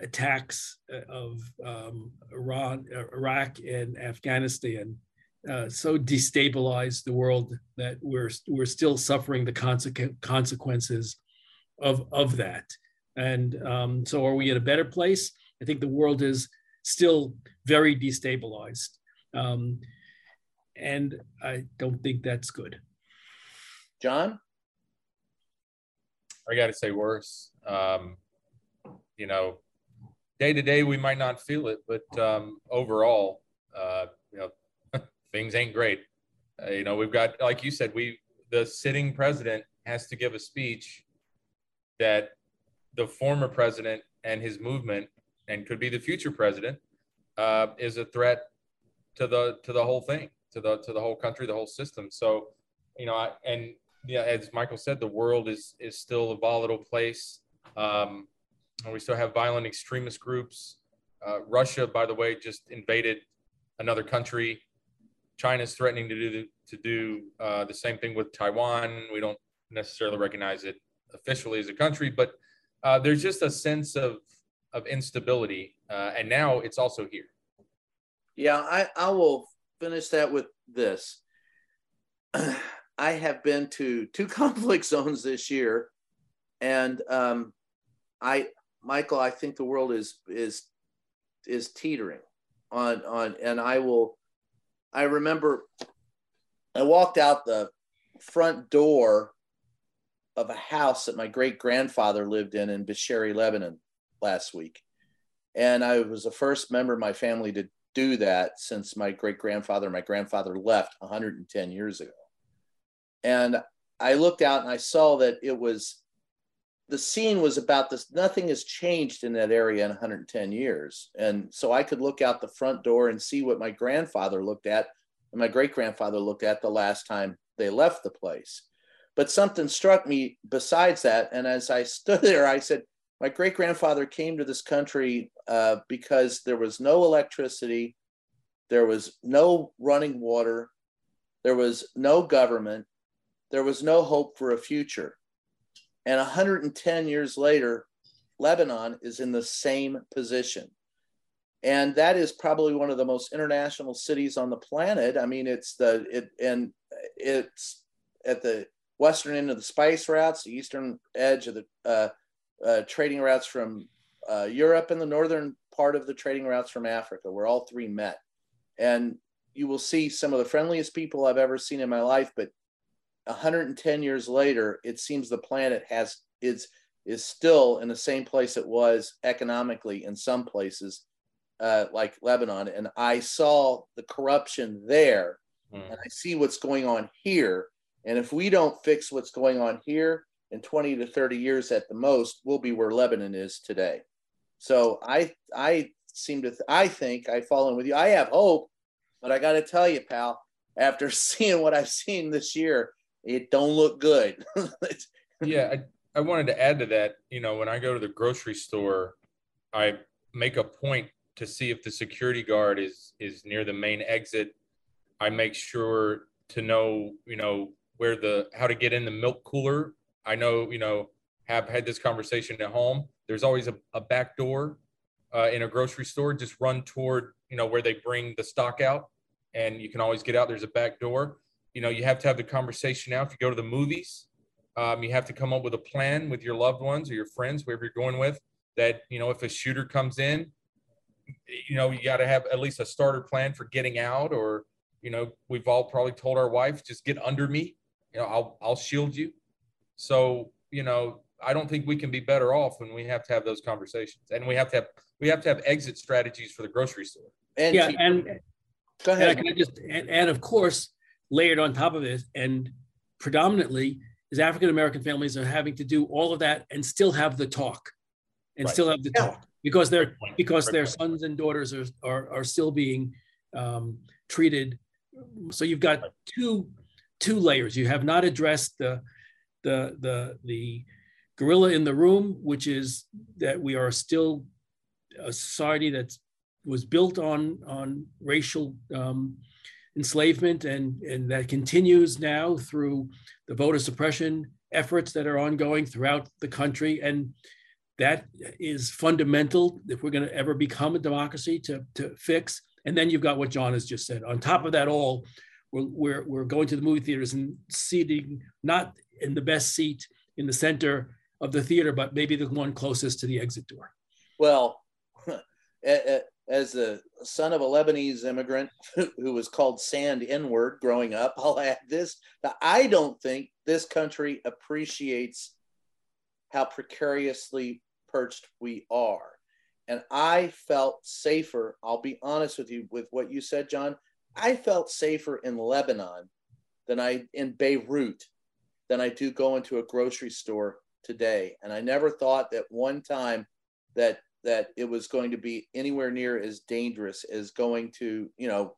attacks of um, Iran, uh, Iraq, and Afghanistan uh, so destabilized the world that we're we're still suffering the consequ- consequences of of that. And um, so, are we in a better place? I think the world is still very destabilized, um, and I don't think that's good. John? I got to say worse. Um, you know, day to day we might not feel it, but um, overall, uh, you know, things ain't great. Uh, you know, we've got, like you said, we the sitting president has to give a speech that the former president and his movement, and could be the future president, uh, is a threat to the to the whole thing, to the to the whole country, the whole system. So, you know, I, and yeah, as Michael said, the world is is still a volatile place. Um, and we still have violent extremist groups. Uh, Russia, by the way, just invaded another country. China's threatening to do the, to do uh, the same thing with Taiwan. We don't necessarily recognize it officially as a country, but uh, there's just a sense of of instability, uh, and now it's also here. Yeah, I, I will finish that with this. I have been to two conflict zones this year, and um, I, Michael, I think the world is is is teetering. on on and I will I remember I walked out the front door of a house that my great grandfather lived in in Be'Shere, Lebanon last week. And I was the first member of my family to do that since my great grandfather, and my grandfather left 110 years ago. And I looked out and I saw that it was the scene was about this nothing has changed in that area in 110 years. And so i could look out the front door and see what my grandfather looked at and my great grandfather looked at the last time they left the place. But something struck me besides that and as i stood there i said my great grandfather came to this country uh, because there was no electricity there was no running water there was no government there was no hope for a future and 110 years later, Lebanon is in the same position. And that is probably one of the most international cities on the planet. I mean, it's the, it, and it's at the western end of the spice routes, the eastern edge of the uh, uh, trading routes from uh, Europe, and the northern part of the trading routes from Africa, where all three met. And you will see some of the friendliest people I've ever seen in my life, but 110 years later, it seems the planet has is is still in the same place it was economically in some places, uh, like Lebanon. And I saw the corruption there, mm. and I see what's going on here. And if we don't fix what's going on here in 20 to 30 years at the most, we'll be where Lebanon is today. So I I seem to th- I think I fall in with you. I have hope, but I got to tell you, pal, after seeing what I've seen this year, it don't look good. yeah, I, I wanted to add to that. You know, when I go to the grocery store, I make a point to see if the security guard is is near the main exit. I make sure to know, you know, where the how to get in the milk cooler. I know, you know, have had this conversation at home. There's always a, a back door uh, in a grocery store. Just run toward, you know, where they bring the stock out, and you can always get out. There's a back door you know you have to have the conversation now if you go to the movies um, you have to come up with a plan with your loved ones or your friends wherever you're going with that you know if a shooter comes in you know you got to have at least a starter plan for getting out or you know we've all probably told our wife just get under me. You know i'll i'll shield you. So you know i don't think we can be better off when we have to have those conversations. And we have to have we have to have exit strategies for the grocery store. And yeah and go ahead. and, just and, and of course layered on top of it. And predominantly is African American families are having to do all of that and still have the talk and right. still have the yeah. talk because they're because their sons and daughters are are, are still being um, treated. So you've got two two layers. You have not addressed the the the the gorilla in the room, which is that we are still a society that was built on on racial um, enslavement, and, and that continues now through the voter suppression efforts that are ongoing throughout the country. And that is fundamental if we're going to ever become a democracy to, to fix. And then you've got what John has just said. On top of that all, we're, we're, we're going to the movie theaters and seating not in the best seat in the center of the theater, but maybe the one closest to the exit door. Well, eh, eh, as a son of a Lebanese immigrant who was called Sand N-word growing up, I'll add this. I don't think this country appreciates how precariously perched we are. And I felt safer, I'll be honest with you with what you said, John. I felt safer in Lebanon than I in Beirut than I do go into a grocery store today. And I never thought that one time that that it was going to be anywhere near as dangerous as going to you know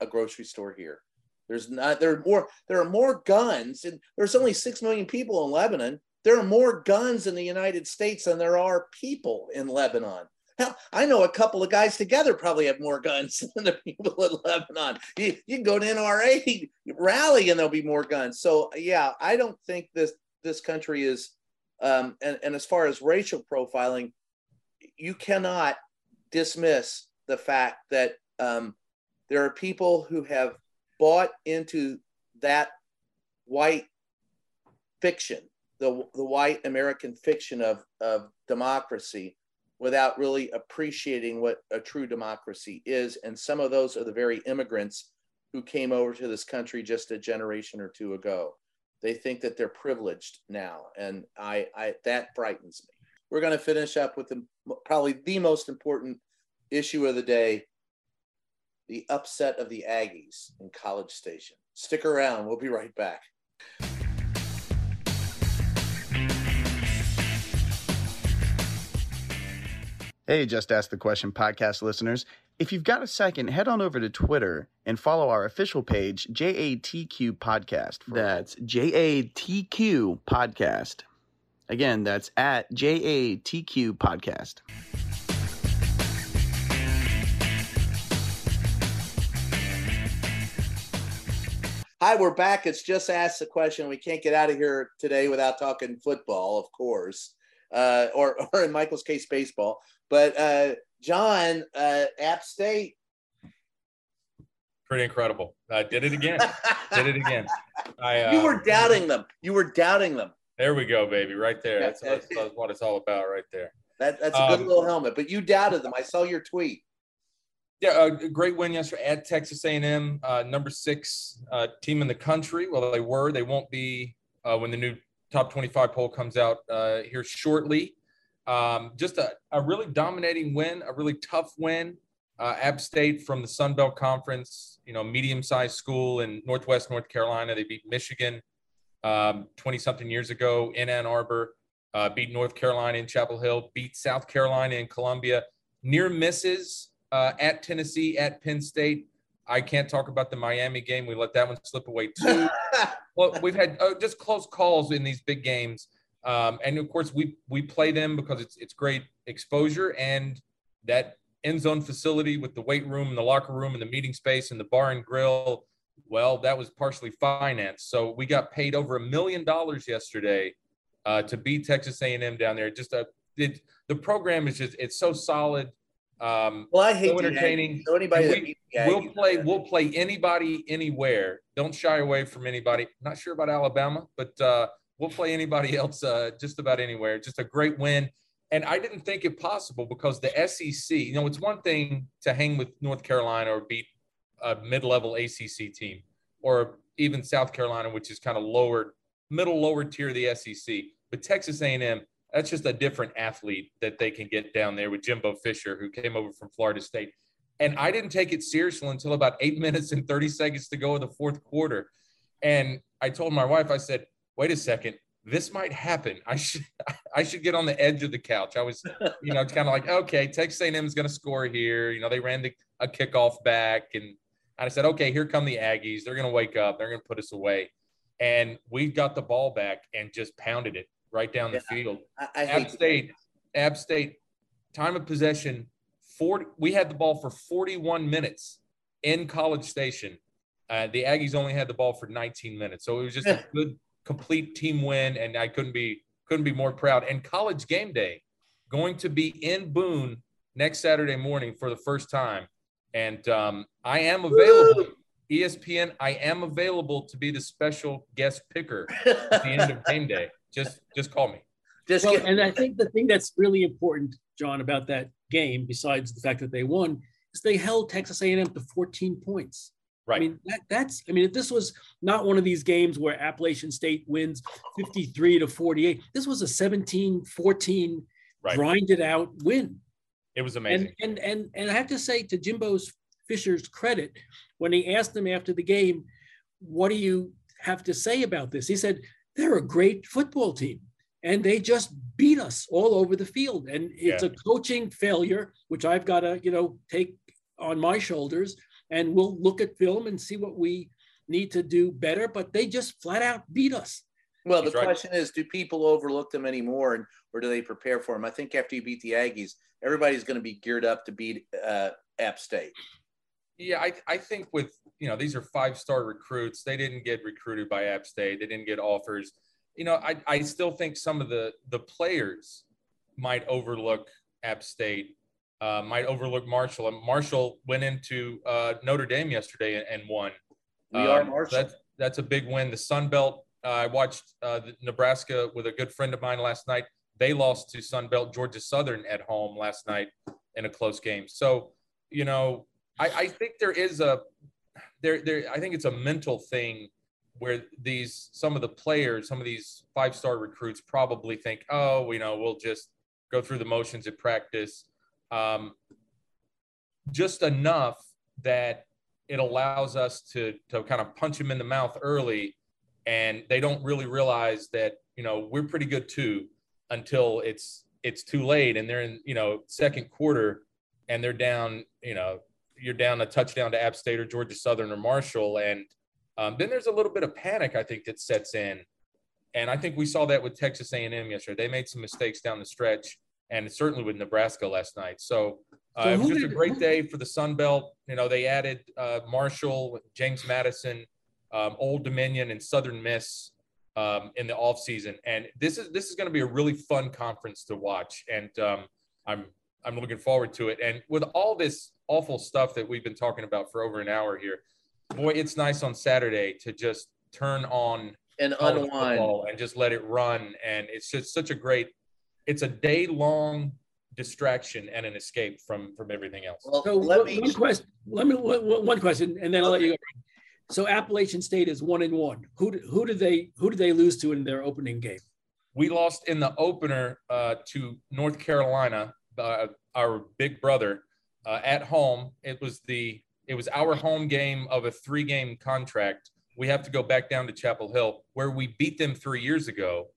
a grocery store here there's not there are more there are more guns and there's only 6 million people in lebanon there are more guns in the united states than there are people in lebanon Hell, I know a couple of guys together probably have more guns than the people in Lebanon. You, you can go to NRA rally and there'll be more guns. So yeah, I don't think this this country is. Um, and, and as far as racial profiling, you cannot dismiss the fact that um, there are people who have bought into that white fiction, the, the white American fiction of, of democracy, without really appreciating what a true democracy is. And some of those are the very immigrants who came over to this country just a generation or two ago. They think that they're privileged now, and I, I that frightens me. We're going to finish up with the, probably the most important issue of the day: the upset of the Aggies in College Station. Stick around; we'll be right back. Hey, Just Ask the Question podcast listeners. If you've got a second, head on over to Twitter and follow our official page, JATQ Podcast. That's JATQ Podcast. Again, that's at JATQ Podcast. Hi, we're back. It's just asked the question. We can't get out of here today without talking football, of course, uh, or or in Michael's case, baseball. But uh, John, uh, App State, Pretty incredible. I did it again. did it again. I, uh, you were doubting them. You were doubting them. There we go, baby. Right there. That's, that's, that's what it's all about, right there. That, that's a good Um, little helmet. But you doubted them. I saw your tweet. Yeah, a great win yesterday at Texas A&M, uh, number six uh, team in the country. Well, they were. They won't be uh, when the new top 25 poll comes out uh, here shortly. Um, just a, a really dominating win, a really tough win. Uh, App State from the Sun Belt Conference, you know, medium-sized school in Northwest North Carolina. They beat Michigan 20-something years ago in Ann Arbor. Uh, beat North Carolina in Chapel Hill. Beat South Carolina in Columbia. Near misses uh, at Tennessee, at Penn State. I can't talk about the Miami game. We let that one slip away too. well, we've had uh, just close calls in these big games, um, and of course we we play them because it's it's great exposure and that end zone facility with the weight room and the locker room and the meeting space and the bar and grill. Well, that was partially financed, so we got paid over a million dollars yesterday uh, to beat Texas A&M down there. Just a it, the program is just it's so solid. Um, well, I hate so entertaining. So anybody And that we- beats the We'll Aggies- play. We'll play anybody anywhere. Don't shy away from anybody. Not sure about Alabama, but uh, we'll play anybody else uh, just about anywhere. Just a great win. And I didn't think it possible because the SEC. You know, it's one thing to hang with North Carolina or beat a mid-level ACC team, or even South Carolina, which is kind of lower, middle lower tier of the SEC. But Texas A&M, that's just a different athlete that they can get down there with Jimbo Fisher, who came over from Florida State. And I didn't take it seriously until about eight minutes and 30 seconds to go in the fourth quarter. And I told my wife, I said, wait a second, this might happen. I should I should get on the edge of the couch. I was, you know, it's kind of like, okay, Texas A&M is going to score here. You know, they ran the, a kickoff back. And I said, okay, here come the Aggies. They're going to wake up. They're going to put us away. And we got the ball back and just pounded it right down the field. I, I App State, App State, time of possession, 40, we had the ball for 41 minutes in College Station. Uh, the Aggies only had the ball for 19 minutes. So it was just a good, complete team win. And I couldn't be, couldn't be more proud. And college game day going to be in Boone next Saturday morning for the first time. And um, I am available. E ESPN, I am available to be the special guest picker at the end of game day. Just, just call me. Just Well, and I think the thing that's really important, John, about that game, besides the fact that they won, is they held Texas A&M to 14 points. Right. I mean, that, that's, I mean, if this was not one of these games where Appalachian State wins 53 to 48, this was a 17 14 Right. grinded out win. It was amazing. And, and, and, and I have to say to Jimbo's Fisher's credit, when he asked him after the game, what do you have to say about this? He said, they're a great football team and they just beat us all over the field. And it's Yeah. a coaching failure, which I've got to, you know, take on my shoulders. And we'll look at film and see what we need to do better. But they just flat out beat us. Well, the right. question is, do people overlook them anymore, and or do they prepare for them? I think after you beat the Aggies, everybody's going to be geared up to beat uh, App State. Yeah, I, I think with you know these are five star recruits. They didn't get recruited by App State. They didn't get offers. You know, I, I still think some of the the players might overlook App State, uh, might overlook Marshall. And Marshall went into uh, Notre Dame yesterday and, and won. We are Um, Marshall. That's that's a big win. The Sun Belt. Uh, I watched uh, Nebraska with a good friend of mine last night. they lost to Sunbelt Georgia Southern at home last night in a close game. So, you know, I, I think there is a there there I think it's a mental thing where these some of the players, some of these five star recruits probably think, oh, you know, we'll just go through the motions at practice, um, just enough that it allows us to to kind of punch them in the mouth early, and they don't really realize that you know we're pretty good too until it's it's too late and they're in you know second quarter and they're down you know you're down a touchdown to App State or Georgia Southern or Marshall and um, then there's a little bit of panic I think that sets in and I think we saw that with Texas A&M yesterday. They made some mistakes down the stretch and certainly with Nebraska last night. So, uh, so it was just did, a great day for the Sun Belt. You know, they added uh, Marshall, James Madison, um, Old Dominion, and Southern Miss um, in the off season. And this is this is going to be a really fun conference to watch, and um, I'm I'm looking forward to it. And with all this awful stuff that we've been talking about for over an hour here, boy, it's nice on Saturday to just turn on and unwind and just let it run. And it's just such a great. It's a day long distraction and an escape from from everything else. Well, so let me one question. Let me one, one question, and then I'll let you go. So Appalachian State is one and one. Who who did they who did they lose to in their opening game? We lost in the opener uh, to North Carolina, uh, our big brother, uh, at home. It was the it was our home game of a three game contract. We have to go back down to Chapel Hill, where we beat them three years ago,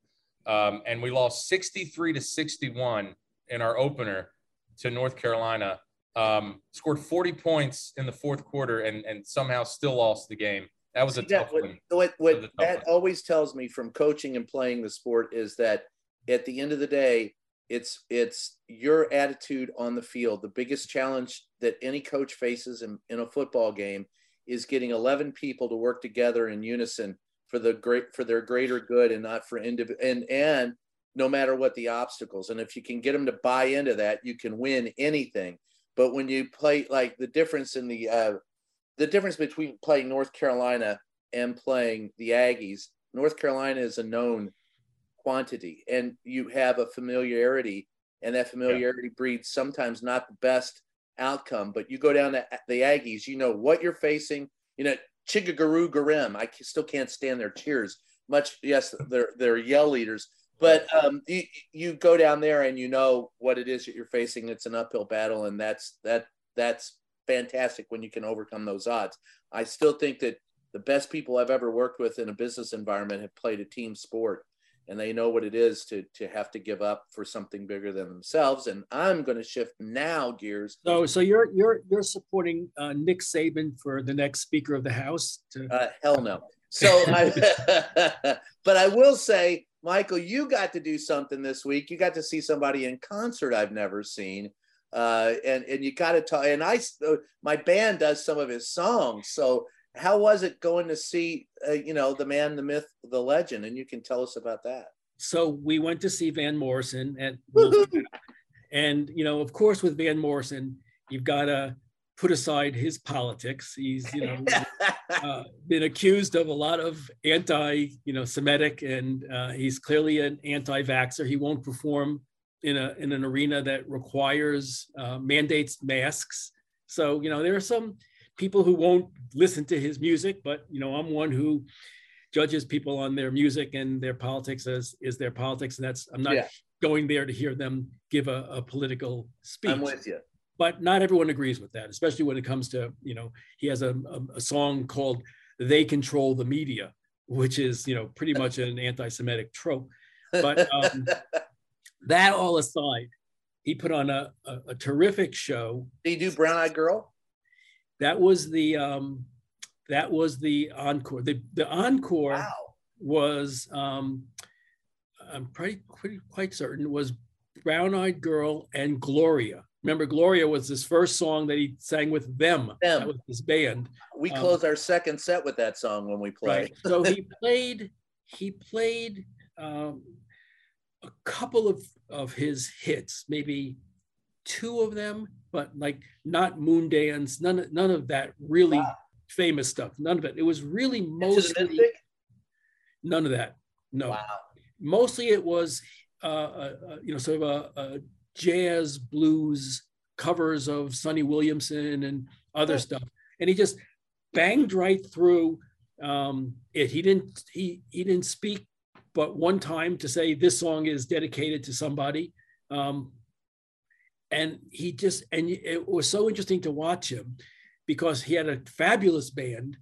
um, and we lost sixty three to sixty one in our opener to North Carolina um, scored 40 points in the fourth quarter and, and somehow still lost the game. That was a tough what, one. What, what that, that always tells me from coaching and playing the sport is that at the end of the day, it's it's your attitude on the field. The biggest challenge that any coach faces in, in a football game is getting 11 people to work together in unison for the great for their greater good and not for individual and and no matter what the obstacles. And if you can get them to buy into that, you can win anything. But when you play like the difference in the uh, the difference between playing North Carolina and playing the Aggies, North Carolina is a known quantity, and you have a familiarity, and that familiarity yeah. breeds sometimes not the best outcome. But you go down to the Aggies, you know what you're facing. You know, Chigagaroo Garim. I still can't stand their cheers. Much yes, they're they're yell leaders, but um, you, you go down there and you know what it is that you're facing. It's an uphill battle, and that's that that's fantastic when you can overcome those odds. I still think that the best people I've ever worked with in a business environment have played a team sport, and they know what it is to to have to give up for something bigger than themselves. And I'm going to shift now gears. So, so you're you're you're supporting uh, Nick Saban for the next Speaker of the House? To- uh, hell no. So, I, but I will say Michael, you got to do something this week. You got to see somebody in concert I've never seen. Uh, and and you got to talk. And I, my band does some of his songs. So how was it going to see, uh, you know, the man, the myth, the legend? And you can tell us about that. So we went to see Van Morrison at, and you know, of course, with Van Morrison, you've got to put aside his politics. He's, you know, uh, been accused of a lot of anti, you know, Semitic, and uh, he's clearly an anti-vaxer. He won't perform in a in an arena that requires uh, mandates masks. So, you know, there are some people who won't listen to his music, but you know, I'm one who judges people on their music and their politics as is their politics, and that's I'm not yeah. going there to hear them give a, a political speech. I'm with you but not everyone agrees with that, especially when it comes to, you know, he has a, a, song called They Control the Media, which is, you know, pretty much an anti Semitic trope. But um, that all aside, he put on a, a, a terrific show. Did he do Brown Eyed Girl? That was the um, that was the encore. The the encore wow. was um, I'm pretty, pretty quite certain was Brown Eyed Girl and Gloria. Remember, Gloria was his first song that he sang with them. them. That was his band. We um, closed our second set with that song when we play. Right. So he played. He played um, a couple of of his hits, maybe two of them, but like not Moondance, none none of that really wow. famous stuff. None of it. It was really mostly none of that. No. Wow. Mostly it was uh, uh, uh, you know, sort of a, a, jazz blues covers of Sonny Williamson and other stuff, and he just banged right through um, it. He didn't he he didn't speak, but one time to say this song is dedicated to somebody. Um, and he just and it was so interesting to watch him because he had a fabulous band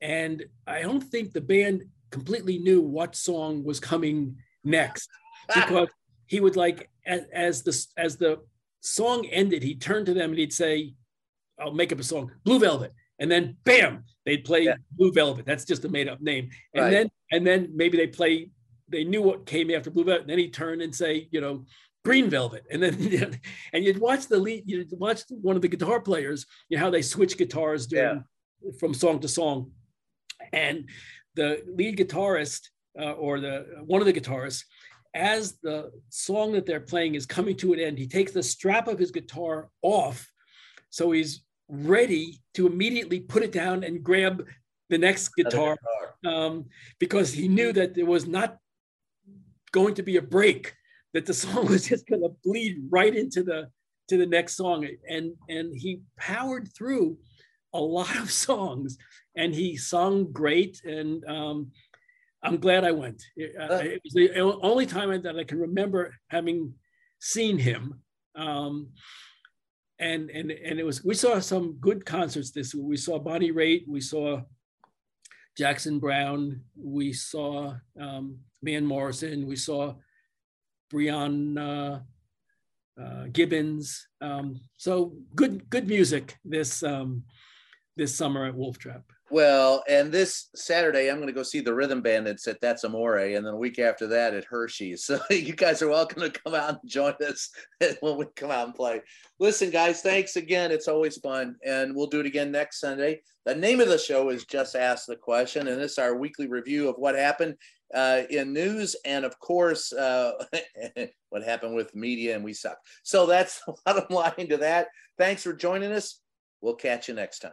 and i don't think the band completely knew what song was coming next because he would like as, as the as the song ended he'd turn to them and he'd say i'll make up a song blue velvet and then bam they'd play yeah. blue velvet that's just a made up name and right. then and then maybe they play they knew what came after blue velvet and then he'd turn and say you know green velvet and then and you'd watch the lead you'd watch one of the guitar players you know how they switch guitars during, yeah. from song to song and the lead guitarist uh, or the one of the guitarists as the song that they're playing is coming to an end he takes the strap of his guitar off so he's ready to immediately put it down and grab the next guitar, guitar. Um, because he knew that there was not going to be a break that the song was just going to bleed right into the to the next song and and he powered through a lot of songs and he sung great and um, i'm glad i went it, uh, it, was the only time that i can remember having seen him um, and and and it was we saw some good concerts this week. we saw bonnie raitt we saw jackson Browne, we saw um, van morrison we saw uh, uh, Gibbons. Um, so good, good music this um, this summer at Wolf Trap. Well, and this Saturday, I'm going to go see the Rhythm Bandits at That's Amore, and then a week after that at Hershey's. So you guys are welcome to come out and join us when we come out and play. Listen, guys, thanks again. It's always fun, and we'll do it again next Sunday. The name of the show is Just Ask the Question, and this is our weekly review of what happened uh, in news and, of course, uh, what happened with media, and we suck. So that's the bottom line to that. Thanks for joining us. We'll catch you next time.